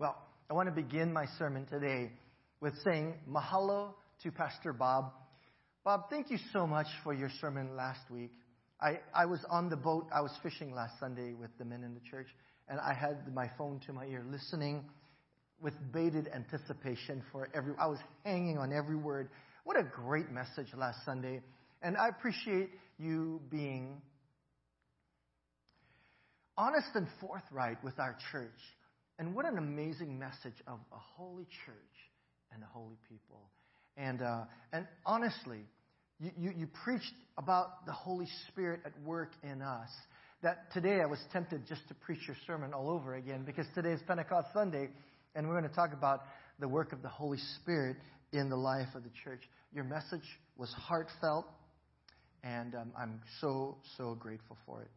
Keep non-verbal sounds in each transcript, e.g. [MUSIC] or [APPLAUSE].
Well, I want to begin my sermon today with saying mahalo to Pastor Bob. Bob, thank you so much for your sermon last week. I, I was on the boat, I was fishing last Sunday with the men in the church, and I had my phone to my ear listening with bated anticipation for every I was hanging on every word. What a great message last Sunday. And I appreciate you being honest and forthright with our church and what an amazing message of a holy church and a holy people. And, uh, and honestly, you, you, you preached about the Holy Spirit at work in us. That today I was tempted just to preach your sermon all over again because today is Pentecost Sunday and we're going to talk about the work of the Holy Spirit in the life of the church. Your message was heartfelt and um, I'm so, so grateful for it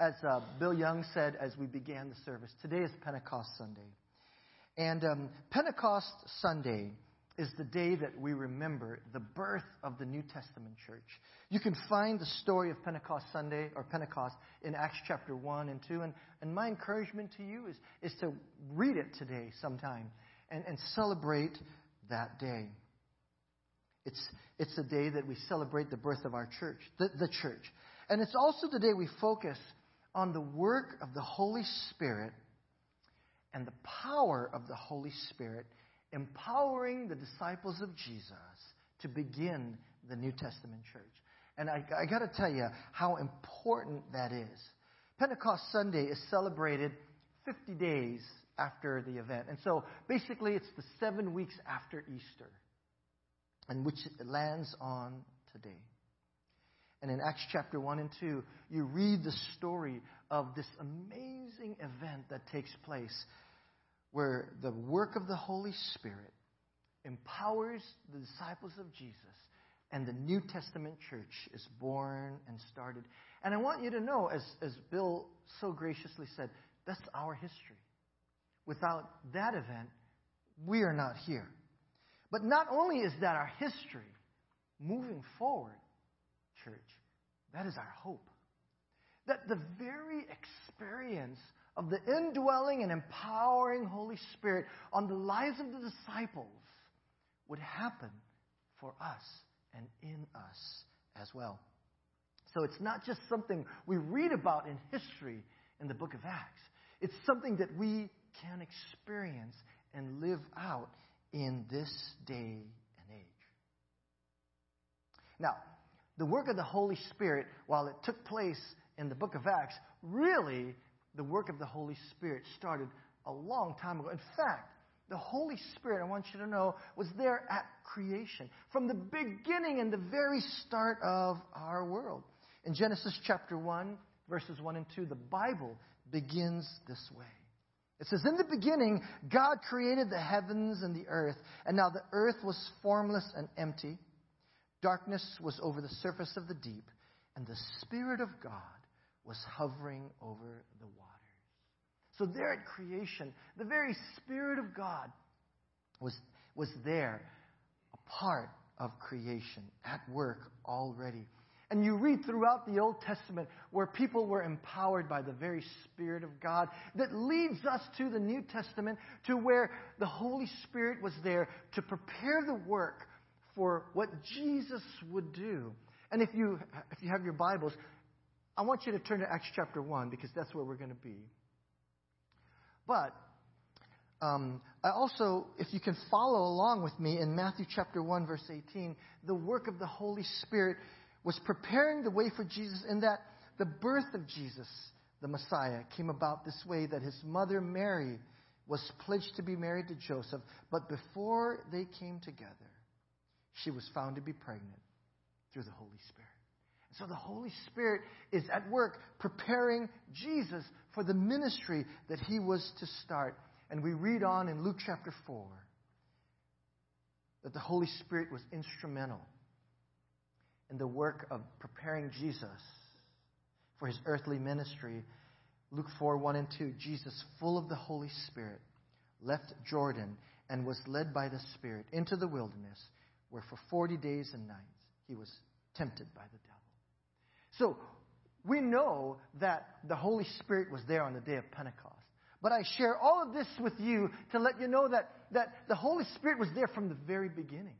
as uh, Bill Young said as we began the service, today is Pentecost Sunday. And um, Pentecost Sunday is the day that we remember the birth of the New Testament church. You can find the story of Pentecost Sunday or Pentecost in Acts chapter 1 and 2. And, and my encouragement to you is, is to read it today sometime and, and celebrate that day. It's, it's a day that we celebrate the birth of our church, the, the church. And it's also the day we focus on the work of the Holy Spirit and the power of the Holy Spirit empowering the disciples of Jesus to begin the New Testament church. And I, I got to tell you how important that is. Pentecost Sunday is celebrated 50 days after the event. And so basically, it's the seven weeks after Easter, and which lands on today. And in Acts chapter 1 and 2, you read the story of this amazing event that takes place where the work of the Holy Spirit empowers the disciples of Jesus and the New Testament church is born and started. And I want you to know, as, as Bill so graciously said, that's our history. Without that event, we are not here. But not only is that our history, moving forward, church. That is our hope. That the very experience of the indwelling and empowering Holy Spirit on the lives of the disciples would happen for us and in us as well. So it's not just something we read about in history in the book of Acts, it's something that we can experience and live out in this day and age. Now, the work of the Holy Spirit, while it took place in the book of Acts, really, the work of the Holy Spirit started a long time ago. In fact, the Holy Spirit, I want you to know, was there at creation, from the beginning and the very start of our world. In Genesis chapter 1, verses 1 and 2, the Bible begins this way. It says, In the beginning, God created the heavens and the earth, and now the earth was formless and empty Darkness was over the surface of the deep, and the Spirit of God was hovering over the waters. So, there at creation, the very Spirit of God was, was there, a part of creation, at work already. And you read throughout the Old Testament where people were empowered by the very Spirit of God that leads us to the New Testament to where the Holy Spirit was there to prepare the work for what Jesus would do. And if you, if you have your Bibles, I want you to turn to Acts chapter 1 because that's where we're going to be. But um, I also, if you can follow along with me in Matthew chapter 1, verse 18, the work of the Holy Spirit was preparing the way for Jesus in that the birth of Jesus, the Messiah, came about this way that his mother Mary was pledged to be married to Joseph, but before they came together, she was found to be pregnant through the Holy Spirit. And So the Holy Spirit is at work preparing Jesus for the ministry that he was to start. And we read on in Luke chapter 4 that the Holy Spirit was instrumental in the work of preparing Jesus for his earthly ministry. Luke 4 1 and 2 Jesus, full of the Holy Spirit, left Jordan and was led by the Spirit into the wilderness where for 40 days and nights he was tempted by the devil. So we know that the Holy Spirit was there on the day of Pentecost. But I share all of this with you to let you know that, that the Holy Spirit was there from the very beginning.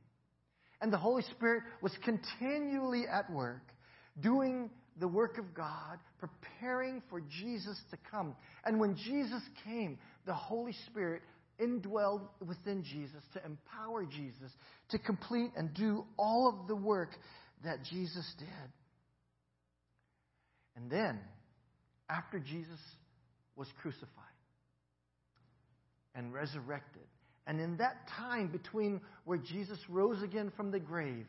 And the Holy Spirit was continually at work, doing the work of God, preparing for Jesus to come. And when Jesus came, the Holy Spirit indwelled within Jesus to empower Jesus to complete and do all of the work that Jesus did. And then, after Jesus was crucified and resurrected, and in that time between where Jesus rose again from the grave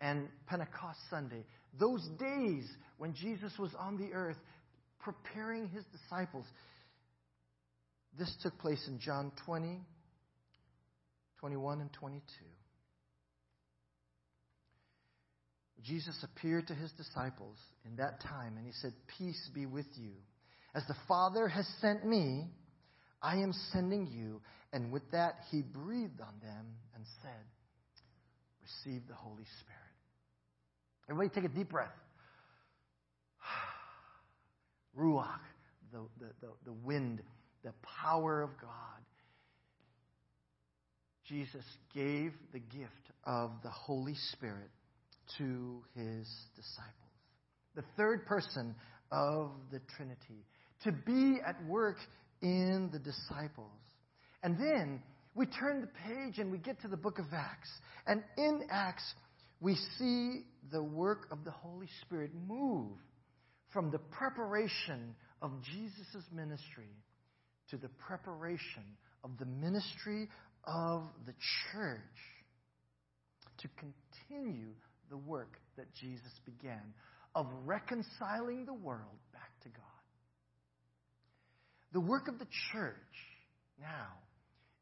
and Pentecost Sunday, those days when Jesus was on the earth preparing his disciples, this took place in John 20, 21, and 22. Jesus appeared to his disciples in that time and he said, Peace be with you. As the Father has sent me, I am sending you. And with that, he breathed on them and said, Receive the Holy Spirit. Everybody take a deep breath. [SIGHS] Ruach, the, the, the, the wind, the power of God. Jesus gave the gift of the Holy Spirit to his disciples. The third person of the Trinity, to be at work in the disciples. And then we turn the page and we get to the book of Acts. And in Acts, we see the work of the Holy Spirit move from the preparation of Jesus' ministry to the preparation of the ministry of the church to continue the work that Jesus began of reconciling the world back to God. The work of the church now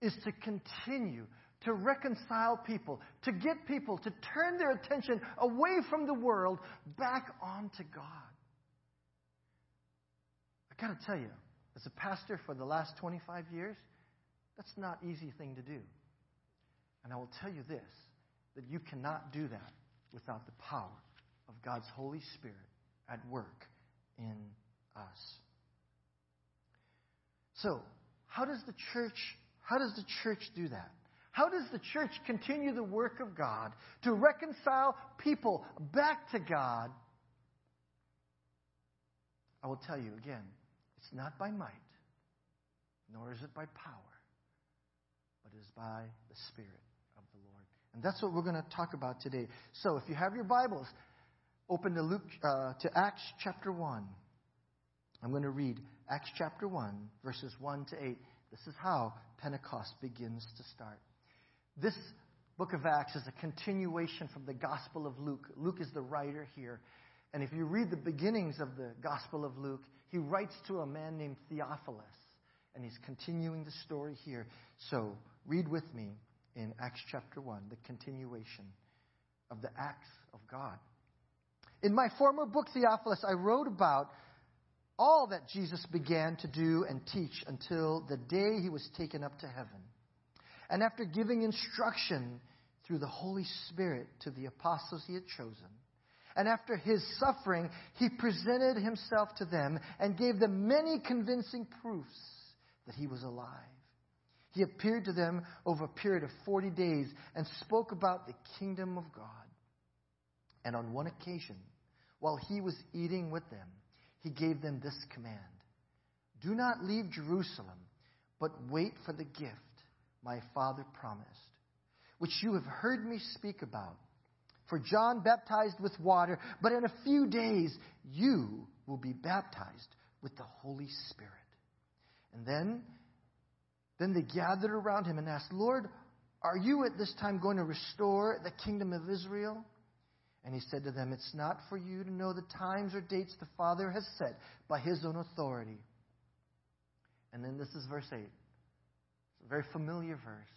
is to continue to reconcile people, to get people to turn their attention away from the world back onto God. I got to tell you, as a pastor for the last 25 years, that's not easy thing to do. And I will tell you this that you cannot do that without the power of God's Holy Spirit at work in us. So, how does the church how does the church do that? How does the church continue the work of God to reconcile people back to God? I will tell you again, it's not by might, nor is it by power, but it is by the Spirit of the Lord. And that's what we're going to talk about today. So if you have your Bibles, open to Luke uh, to Acts chapter 1. I'm going to read Acts chapter 1, verses 1 to 8. This is how Pentecost begins to start. This book of Acts is a continuation from the Gospel of Luke. Luke is the writer here. And if you read the beginnings of the Gospel of Luke, he writes to a man named Theophilus. And he's continuing the story here. So read with me in Acts chapter 1, the continuation of the acts of God. In my former book, Theophilus, I wrote about all that Jesus began to do and teach until the day he was taken up to heaven. And after giving instruction through the Holy Spirit to the apostles he had chosen, and after his suffering, he presented himself to them and gave them many convincing proofs that he was alive. He appeared to them over a period of 40 days and spoke about the kingdom of God. And on one occasion, while he was eating with them, he gave them this command Do not leave Jerusalem, but wait for the gift my Father promised, which you have heard me speak about. For John baptized with water, but in a few days you will be baptized with the Holy Spirit. And then, then they gathered around him and asked, Lord, are you at this time going to restore the kingdom of Israel? And he said to them, It's not for you to know the times or dates the Father has set by his own authority. And then this is verse 8 It's a very familiar verse,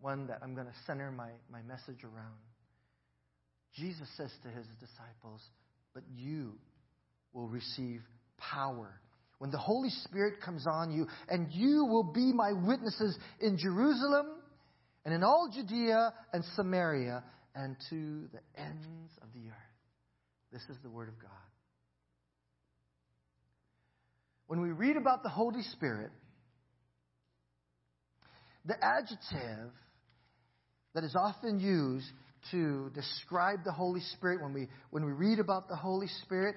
one that I'm going to center my, my message around. Jesus says to his disciples, But you will receive power when the Holy Spirit comes on you, and you will be my witnesses in Jerusalem and in all Judea and Samaria and to the ends of the earth. This is the Word of God. When we read about the Holy Spirit, The adjective that is often used to describe the Holy Spirit when we, when we read about the Holy Spirit,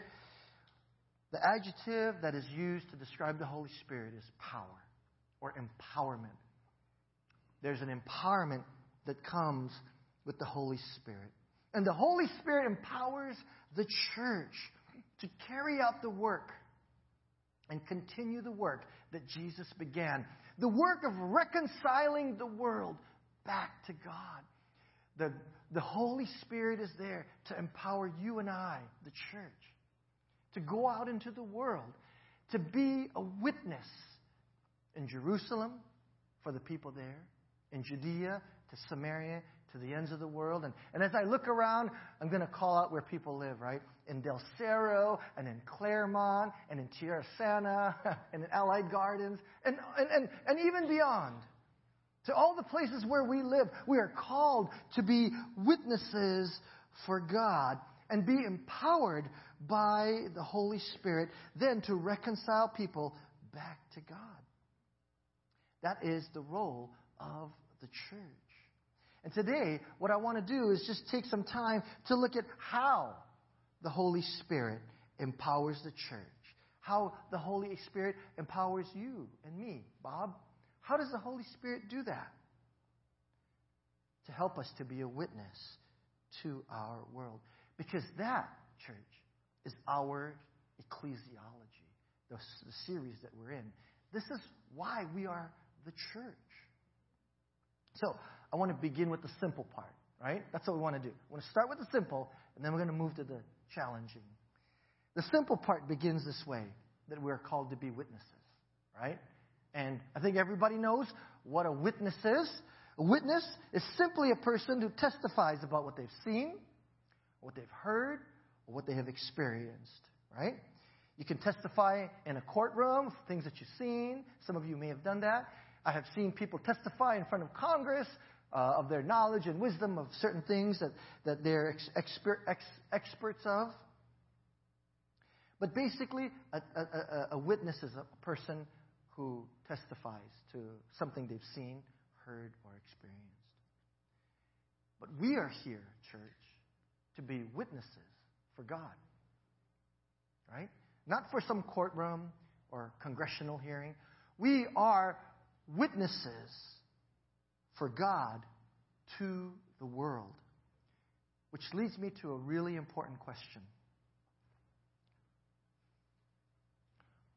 the adjective that is used to describe the Holy Spirit is power or empowerment. There's an empowerment that comes with the Holy Spirit. And the Holy Spirit empowers the church to carry out the work and continue the work that Jesus began the work of reconciling the world back to God. The, the Holy Spirit is there to empower you and I, the church, to go out into the world, to be a witness in Jerusalem for the people there, in Judea to Samaria to the ends of the world. And, and as I look around, I'm going to call out where people live, right? In Del Cerro, and in Clairemont, and in Tierra Sana, [LAUGHS] and in Allied Gardens, and, and, and, and even beyond. To all the places where we live, we are called to be witnesses for God and be empowered by the Holy Spirit, then to reconcile people back to God. That is the role of the church. And today, what I want to do is just take some time to look at how the Holy Spirit empowers the church. How the Holy Spirit empowers you and me, Bob. How does the Holy Spirit do that? To help us to be a witness to our world. Because that, church, is our ecclesiology, the, the series that we're in. This is why we are the church. So, I want to begin with the simple part, right? That's what we want to do. We want to start with the simple, and then we're going to move to the challenging. The simple part begins this way that we're called to be witnesses, right? And I think everybody knows what a witness is. A witness is simply a person who testifies about what they've seen, what they've heard, or what they have experienced, right? You can testify in a courtroom, things that you've seen. Some of you may have done that. I have seen people testify in front of Congress uh, of their knowledge and wisdom of certain things that, that they're ex- expert, ex- experts of. But basically, a, a, a witness is a person who testifies to something they've seen, heard, or experienced. But we are here, church, to be witnesses for God. Right? Not for some courtroom or congressional hearing. We are witnesses for God to the world. Which leads me to a really important question.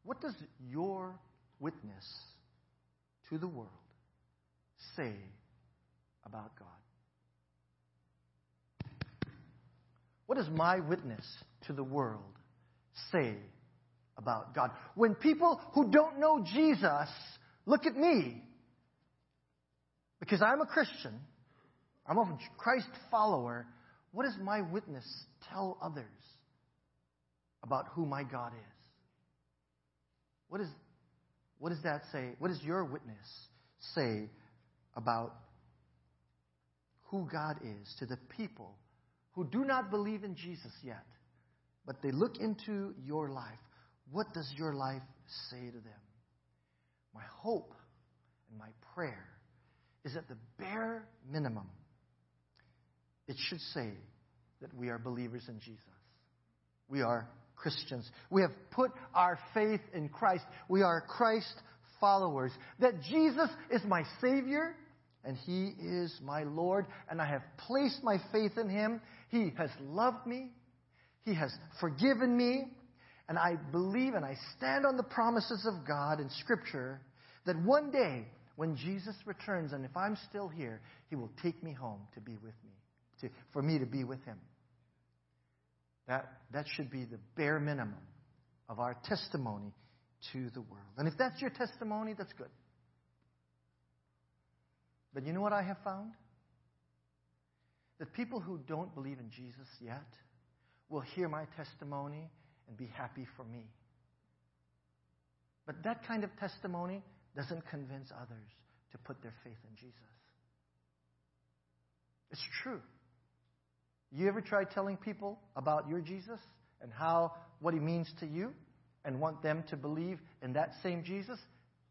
What does your witness to the world say about God? What does my witness to the world say about God? When people who don't know Jesus look at me because I'm a Christian, I'm a Christ follower. What does my witness tell others about who my God is? What, is, what does that say? What does your witness say about who God is to the people who do not believe in Jesus yet, but they look into your life? What does your life say to them? My hope and my prayer is at the bare minimum, it should say that we are believers in Jesus. We are Christians. We have put our faith in Christ. We are Christ followers. That Jesus is my Savior and He is my Lord, and I have placed my faith in Him. He has loved me, He has forgiven me, and I believe and I stand on the promises of God in Scripture that one day when Jesus returns, and if I'm still here, He will take me home to be with me, to, for me to be with Him. That, that should be the bare minimum of our testimony to the world. And if that's your testimony, that's good. But you know what I have found? That people who don't believe in Jesus yet will hear my testimony and be happy for me. But that kind of testimony doesn't convince others to put their faith in Jesus. It's true. You ever try telling people about your Jesus and how what he means to you and want them to believe in that same Jesus?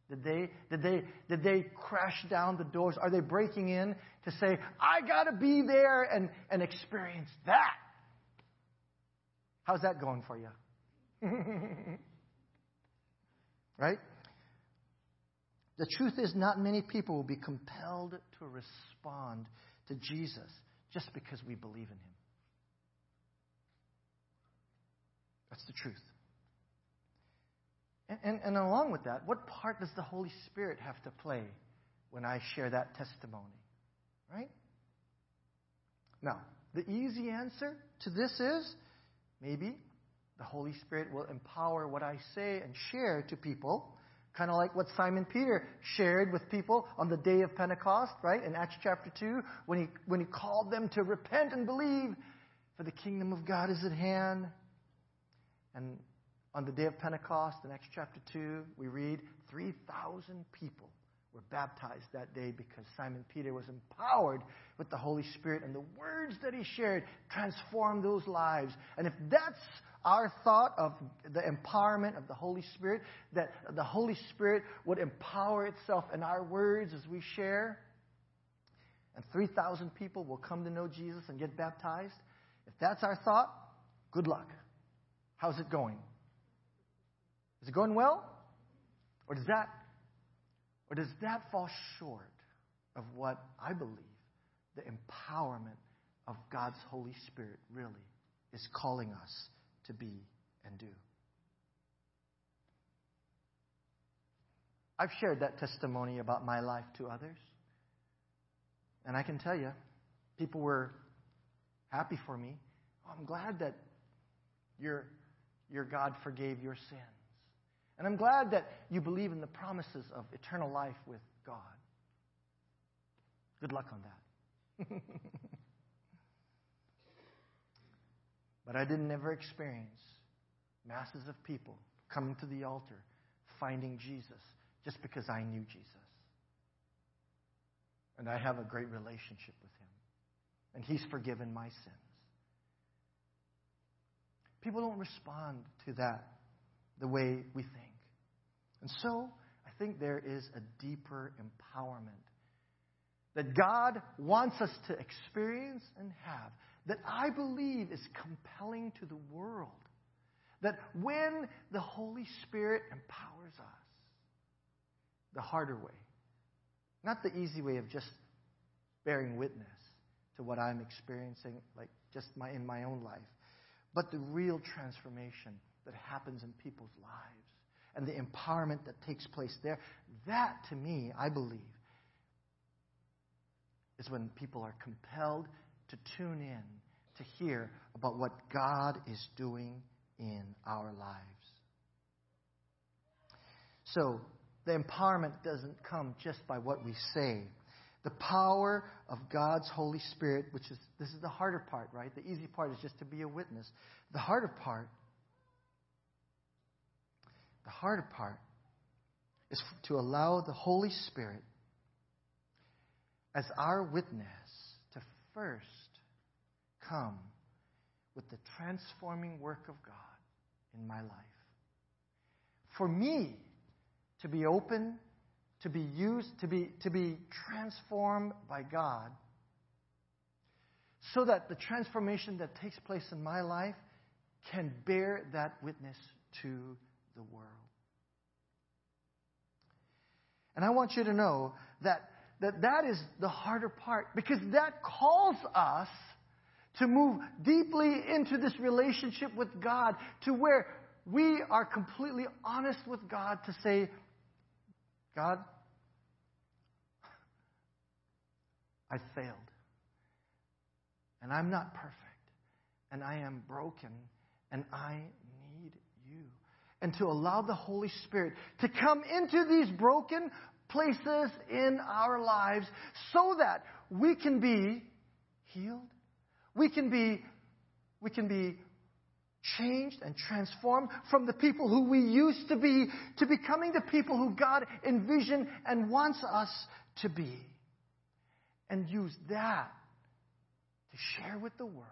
Did they, did, they, did they crash down the doors? Are they breaking in to say, I got to be there and, and experience that? How's that going for you? [LAUGHS] right? The truth is, not many people will be compelled to respond to Jesus just because we believe in him. That's the truth. And, and, and, along with that, what part does the Holy Spirit have to play when I share that testimony? Right? Now, the easy answer to this is maybe the Holy Spirit will empower what I say and share to people, kind of like what Simon Peter shared with people on the day of Pentecost, right? In Acts chapter 2, when he, when he called them to repent and believe, for the kingdom of God is at hand. And on the day of Pentecost, in Acts chapter 2, we read 3,000 people were baptized that day because Simon Peter was empowered with the Holy Spirit, and the words that he shared transformed those lives. And if that's our thought of the empowerment of the Holy Spirit, that the Holy Spirit would empower itself in our words as we share, and 3,000 people will come to know Jesus and get baptized, if that's our thought, good luck. How's it going? Is it going well? Or does that or does that fall short of what I believe the empowerment of God's Holy Spirit really is calling us to be and do? I've shared that testimony about my life to others. And I can tell you, people were happy for me. Oh, I'm glad that your, your God forgave your sins. And I'm glad that you believe in the promises of eternal life with God. Good luck on that. [LAUGHS] but I didn't ever experience masses of people coming to the altar, finding Jesus, just because I knew Jesus. And I have a great relationship with him. And he's forgiven my sins. People don't respond to that the way we think. And so, I think there is a deeper empowerment that God wants us to experience and have that I believe is compelling to the world. That when the Holy Spirit empowers us, the harder way, not the easy way of just bearing witness to what I'm experiencing, like just my, in my own life, but the real transformation that happens in people's lives and the empowerment that takes place there. That, to me, I believe, is when people are compelled to tune in to hear about what God is doing in our lives. So, the empowerment doesn't come just by what we say. The power of God's Holy Spirit, which is, this is the harder part, right? The easy part is just to be a witness. The harder part the harder part is to allow the Holy Spirit as our witness to first come with the transforming work of God in my life. For me to be open, to be used, to be, to be transformed by God, so that the transformation that takes place in my life can bear that witness to the world. And I want you to know that that, that is the harder part because that calls us to move deeply into this relationship with God to where we are completely honest with God to say, God, I failed. And I'm not perfect. And I am broken. And I need you. and to allow the Holy Spirit to come into these broken places in our lives so that we can be healed. We can be, we can be changed and transformed from the people who we used to be to becoming the people who God envisioned and wants us to be. And use that to share with the world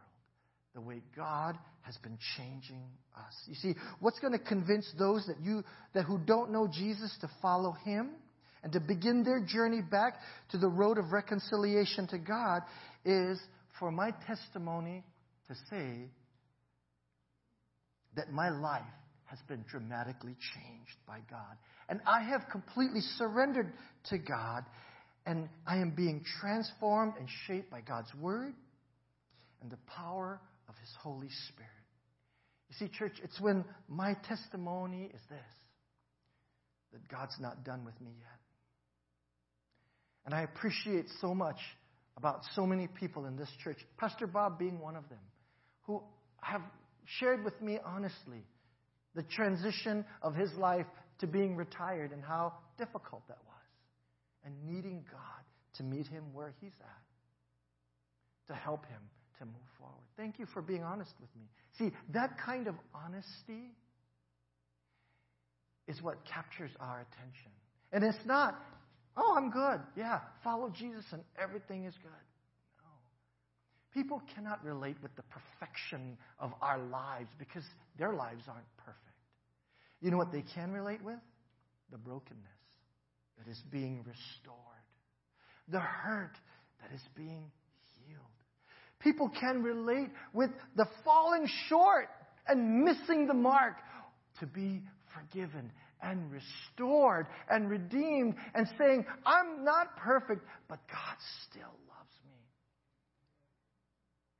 the way God has been changing us. You see, what's going to convince those that you that who don't know Jesus to follow him and to begin their journey back to the road of reconciliation to God is for my testimony to say that my life has been dramatically changed by God. And I have completely surrendered to God, and I am being transformed and shaped by God's Word and the power of His Holy Spirit. You see, church, it's when my testimony is this that God's not done with me yet. And I appreciate so much about so many people in this church, Pastor Bob being one of them, who have shared with me honestly the transition of his life to being retired and how difficult that was, and needing God to meet him where he's at, to help him to move forward. Thank you for being honest with me. See, that kind of honesty is what captures our attention. And it's not, oh, I'm good. Yeah, follow Jesus and everything is good. No. People cannot relate with the perfection of our lives because their lives aren't perfect. You know what they can relate with? The brokenness that is being restored, the hurt that is being healed. People can relate with the falling short and missing the mark to be forgiven and restored and redeemed and saying, I'm not perfect, but God still loves me.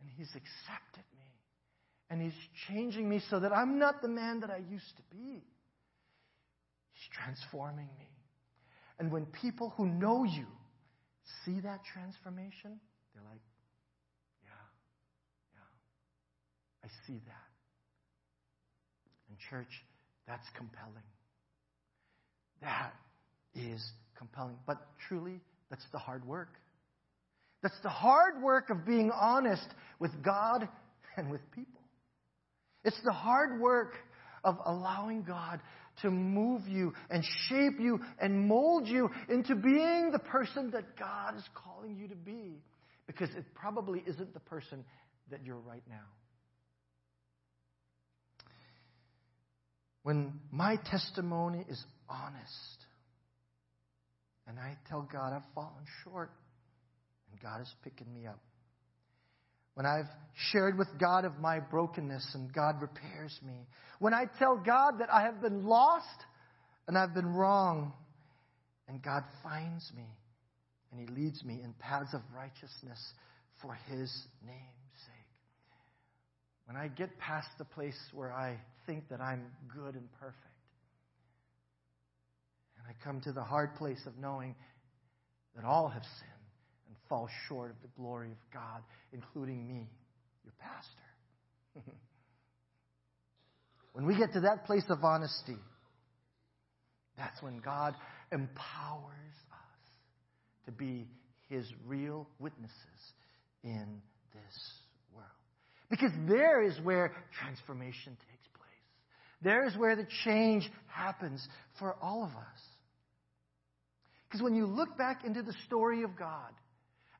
And He's accepted me. And He's changing me so that I'm not the man that I used to be. He's transforming me. And when people who know you see that transformation, they're like, yeah, yeah, I see that. And, church, that's compelling. That is compelling. But truly, that's the hard work. That's the hard work of being honest with God [LAUGHS] and with people. It's the hard work of allowing God to move you and shape you and mold you into being the person that God is calling you to be. Because it probably isn't the person that you're right now. when my testimony is honest and I tell God I've fallen short and God is picking me up. When I've shared with God of my brokenness and God repairs me. When I tell God that I have been lost and I've been wrong and God finds me and He leads me in paths of righteousness for His name's sake. When I get past the place where I think that I'm good and perfect. And I come to the hard place of knowing that all have sinned and fall short of the glory of God, including me, your pastor. [LAUGHS] when we get to that place of honesty, that's when God empowers us to be his real witnesses in this world. Because there is where transformation takes place. there's where the change happens for all of us. Because when you look back into the story of God,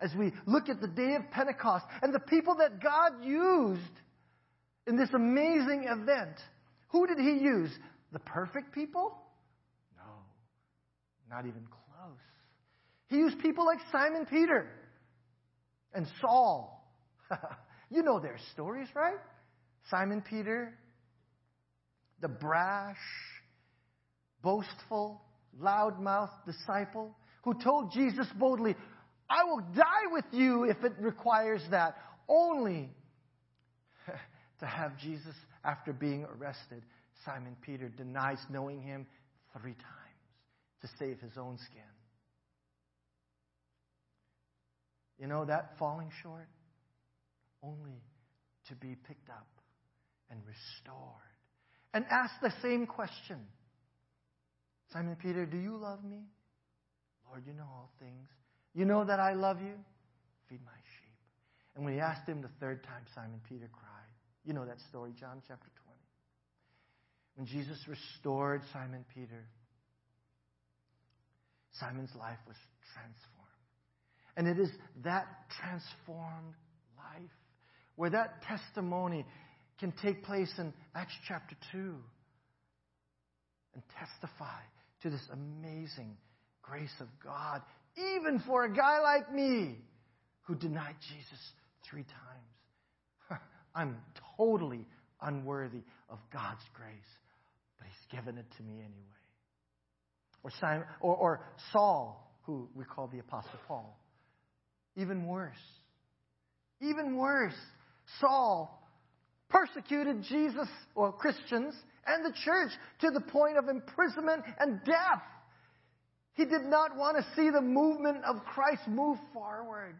as we look at the day of Pentecost and the people that God used in this amazing event, who did He use? The perfect people? No, not even close. He used people like Simon Peter and Saul. [LAUGHS] you know their stories, right? Simon Peter the brash, boastful, loudmouth disciple who told Jesus boldly, I will die with you if it requires that, only [LAUGHS] to have Jesus, after being arrested, Simon Peter denies knowing him three times to save his own skin. You know that falling short? Only to be picked up and restored and ask the same question Simon Peter, do you love me? Lord, you know all things. You know that I love you? Feed my sheep. And when he asked him the third time, Simon Peter cried. You know that story, John chapter 20. When Jesus restored Simon Peter, Simon's life was transformed. And it is that transformed life where that testimony can take place in Acts chapter 2 and testify to this amazing grace of God, even for a guy like me who denied Jesus three times. [LAUGHS] I'm totally unworthy of God's grace, but He's given it to me anyway. Or, Simon, or, or Saul, who we call the Apostle Paul. Even worse. Even worse. Saul persecuted Jesus or Christians and the church to the point of imprisonment and death. He did not want to see the movement of Christ move forward.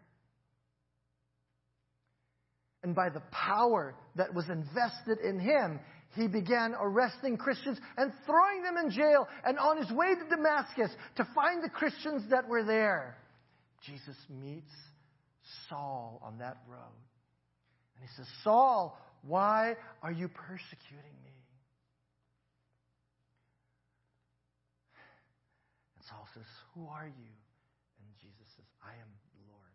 And by the power that was invested in him, he began arresting Christians and throwing them in jail. And on his way to Damascus to find the Christians that were there, Jesus meets Saul on that road. And he says, Saul, why are you persecuting me? And Saul says, Who are you? And Jesus says, I am the Lord.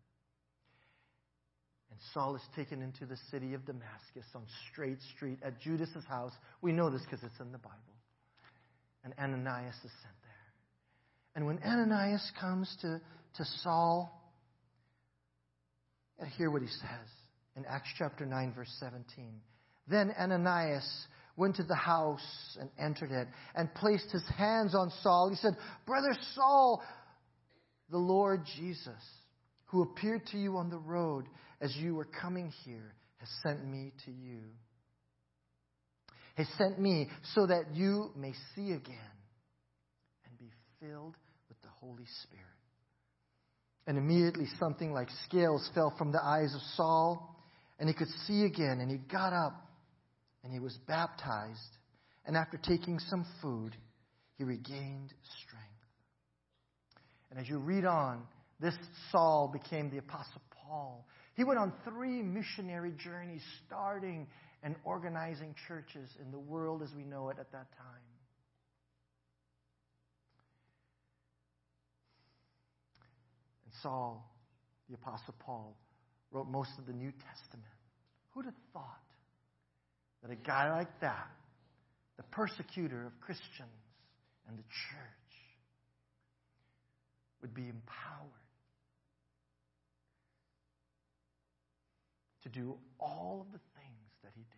And Saul is taken into the city of Damascus on Straight Street at Judas's house. We know this because it's in the Bible. And Ananias is sent there. And when Ananias comes to, to Saul, and hear what he says in Acts chapter 9, verse 17. Then Ananias went to the house and entered it and placed his hands on Saul. He said, Brother Saul, the Lord Jesus, who appeared to you on the road as you were coming here, has sent me to you. Has sent me so that you may see again and be filled with the Holy Spirit. And immediately something like scales fell from the eyes of Saul, and he could see again, and he got up and he was baptized. And after taking some food, he regained strength. And as you read on, this Saul became the Apostle Paul. He went on three missionary journeys, starting and organizing churches in the world as we know it at that time. And Saul, the Apostle Paul, wrote most of the New Testament. Who'd have thought that a guy like that, the persecutor of Christians and the church, would be empowered to do all of the things that he did?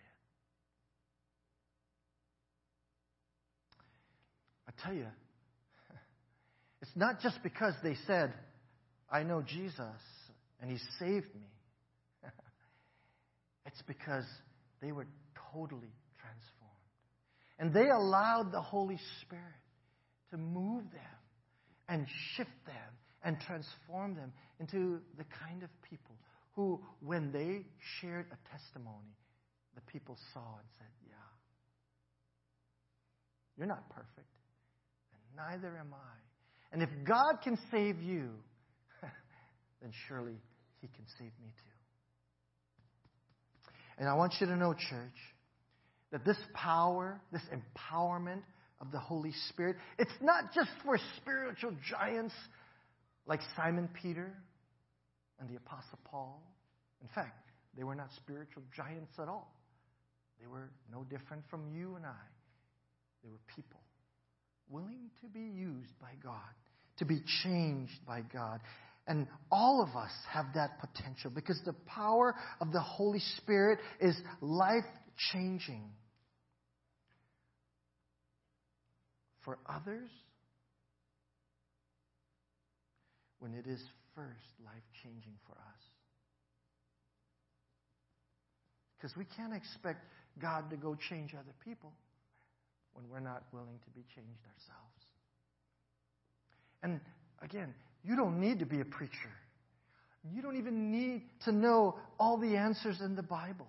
I tell you, [LAUGHS] it's not just because they said, I know Jesus and He saved me, [LAUGHS] it's because they were totally transformed. And they allowed the Holy Spirit to move them and shift them and transform them into the kind of people who, when they shared a testimony, the people saw and said, Yeah, you're not perfect, and neither am I. And if God can save you, [LAUGHS] then surely He can save me too. And I want you to know, church, that this power, this empowerment of the Holy Spirit, it's not just for spiritual giants like Simon Peter and the Apostle Paul. In fact, they were not spiritual giants at all. They were no different from you and I. They were people willing to be used by God, to be changed by God. And all of us have that potential because the power of the Holy Spirit is life changing. For others, when it is first life changing for us. Because we can't expect God to go change other people when we're not willing to be changed ourselves. And again, you don't need to be a preacher. You don't even need to know all the answers in the Bible.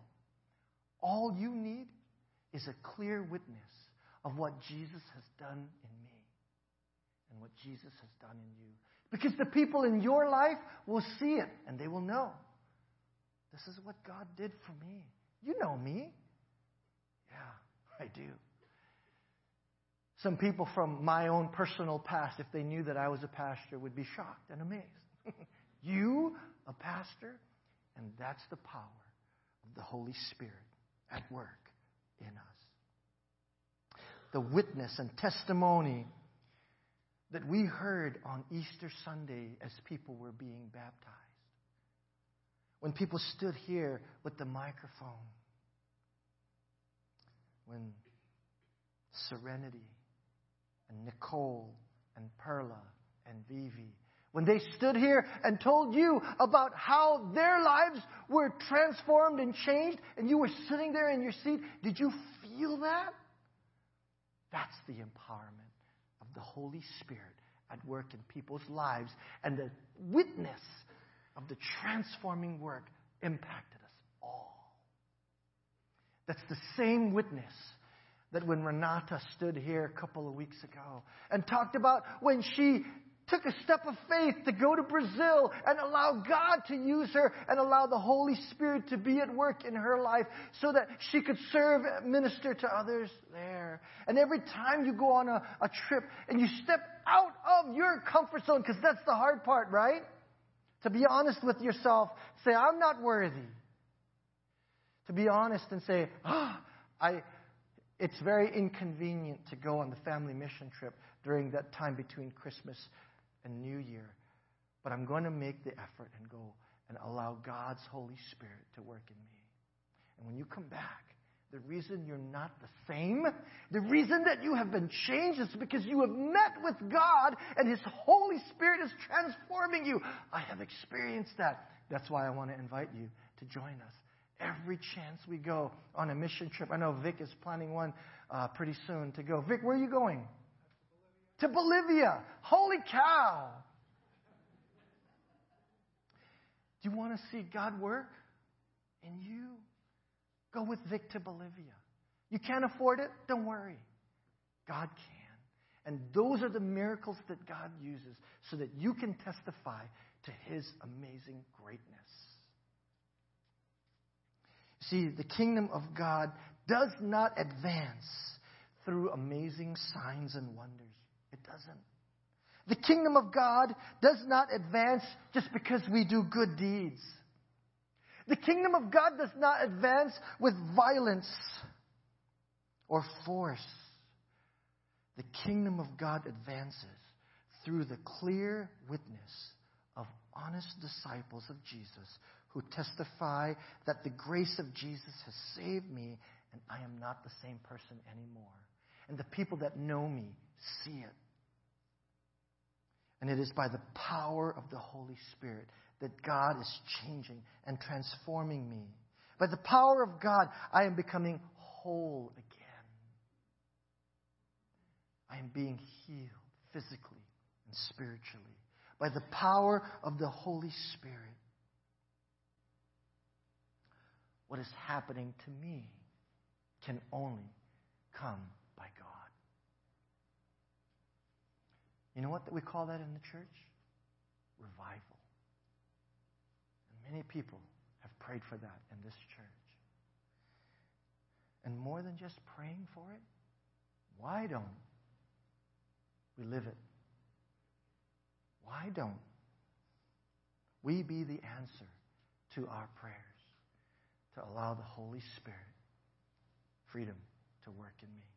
All you need is a clear witness of what Jesus has done in me and what Jesus has done in you. Because the people in your life will see it and they will know. This is what God did for me. You know me. Yeah, I do. Some people from my own personal past, if they knew that I was a pastor, would be shocked and amazed. [LAUGHS] you, a pastor? And that's the power of the Holy Spirit at work in us. The witness and testimony that we heard on Easter Sunday as people were being baptized. When people stood here with the microphone. When Serenity and Nicole and Perla and Vivi when they stood here and told you about how their lives were transformed and changed, and you were sitting there in your seat, did you feel that? That's the empowerment of the Holy Spirit at work in people's lives, and the witness of the transforming work impacted us all. That's the same witness that when Renata stood here a couple of weeks ago and talked about when she took a step of faith to go to Brazil and allow God to use her and allow the Holy Spirit to be at work in her life so that she could serve, and minister to others there. And every time you go on a, a trip and you step out of your comfort zone, because that's the hard part, right? To be honest with yourself, say, I'm not worthy. To be honest and say, oh, I, it's very inconvenient to go on the family mission trip during that time between Christmas and New Year. But I'm going to make the effort and go and allow God's Holy Spirit to work in me. And when you come back, the reason you're not the same, the reason that you have been changed is because you have met with God and His Holy Spirit is transforming you. I have experienced that. That's why I want to invite you to join us every chance we go on a mission trip. I know Vic is planning one uh, pretty soon to go. Vic, where are you going? To Bolivia. Holy cow. Do you want to see God work in you? Go with Vic to Bolivia. You can't afford it? Don't worry. God can. And those are the miracles that God uses so that you can testify to his amazing greatness. See, the kingdom of God does not advance through amazing signs and wonders. Doesn't. The kingdom of God does not advance just because we do good deeds. The kingdom of God does not advance with violence or force. The kingdom of God advances through the clear witness of honest disciples of Jesus who testify that the grace of Jesus has saved me and I am not the same person anymore. And the people that know me see it. And it is by the power of the Holy Spirit that God is changing and transforming me. By the power of God, I am becoming whole again. I am being healed physically and spiritually. By the power of the Holy Spirit. What is happening to me can only come by God. You know what we call that in the church? Revival. And many people have prayed for that in this church. And more than just praying for it, why don't we live it? Why don't we be the answer to our prayers to allow the Holy Spirit freedom to work in me?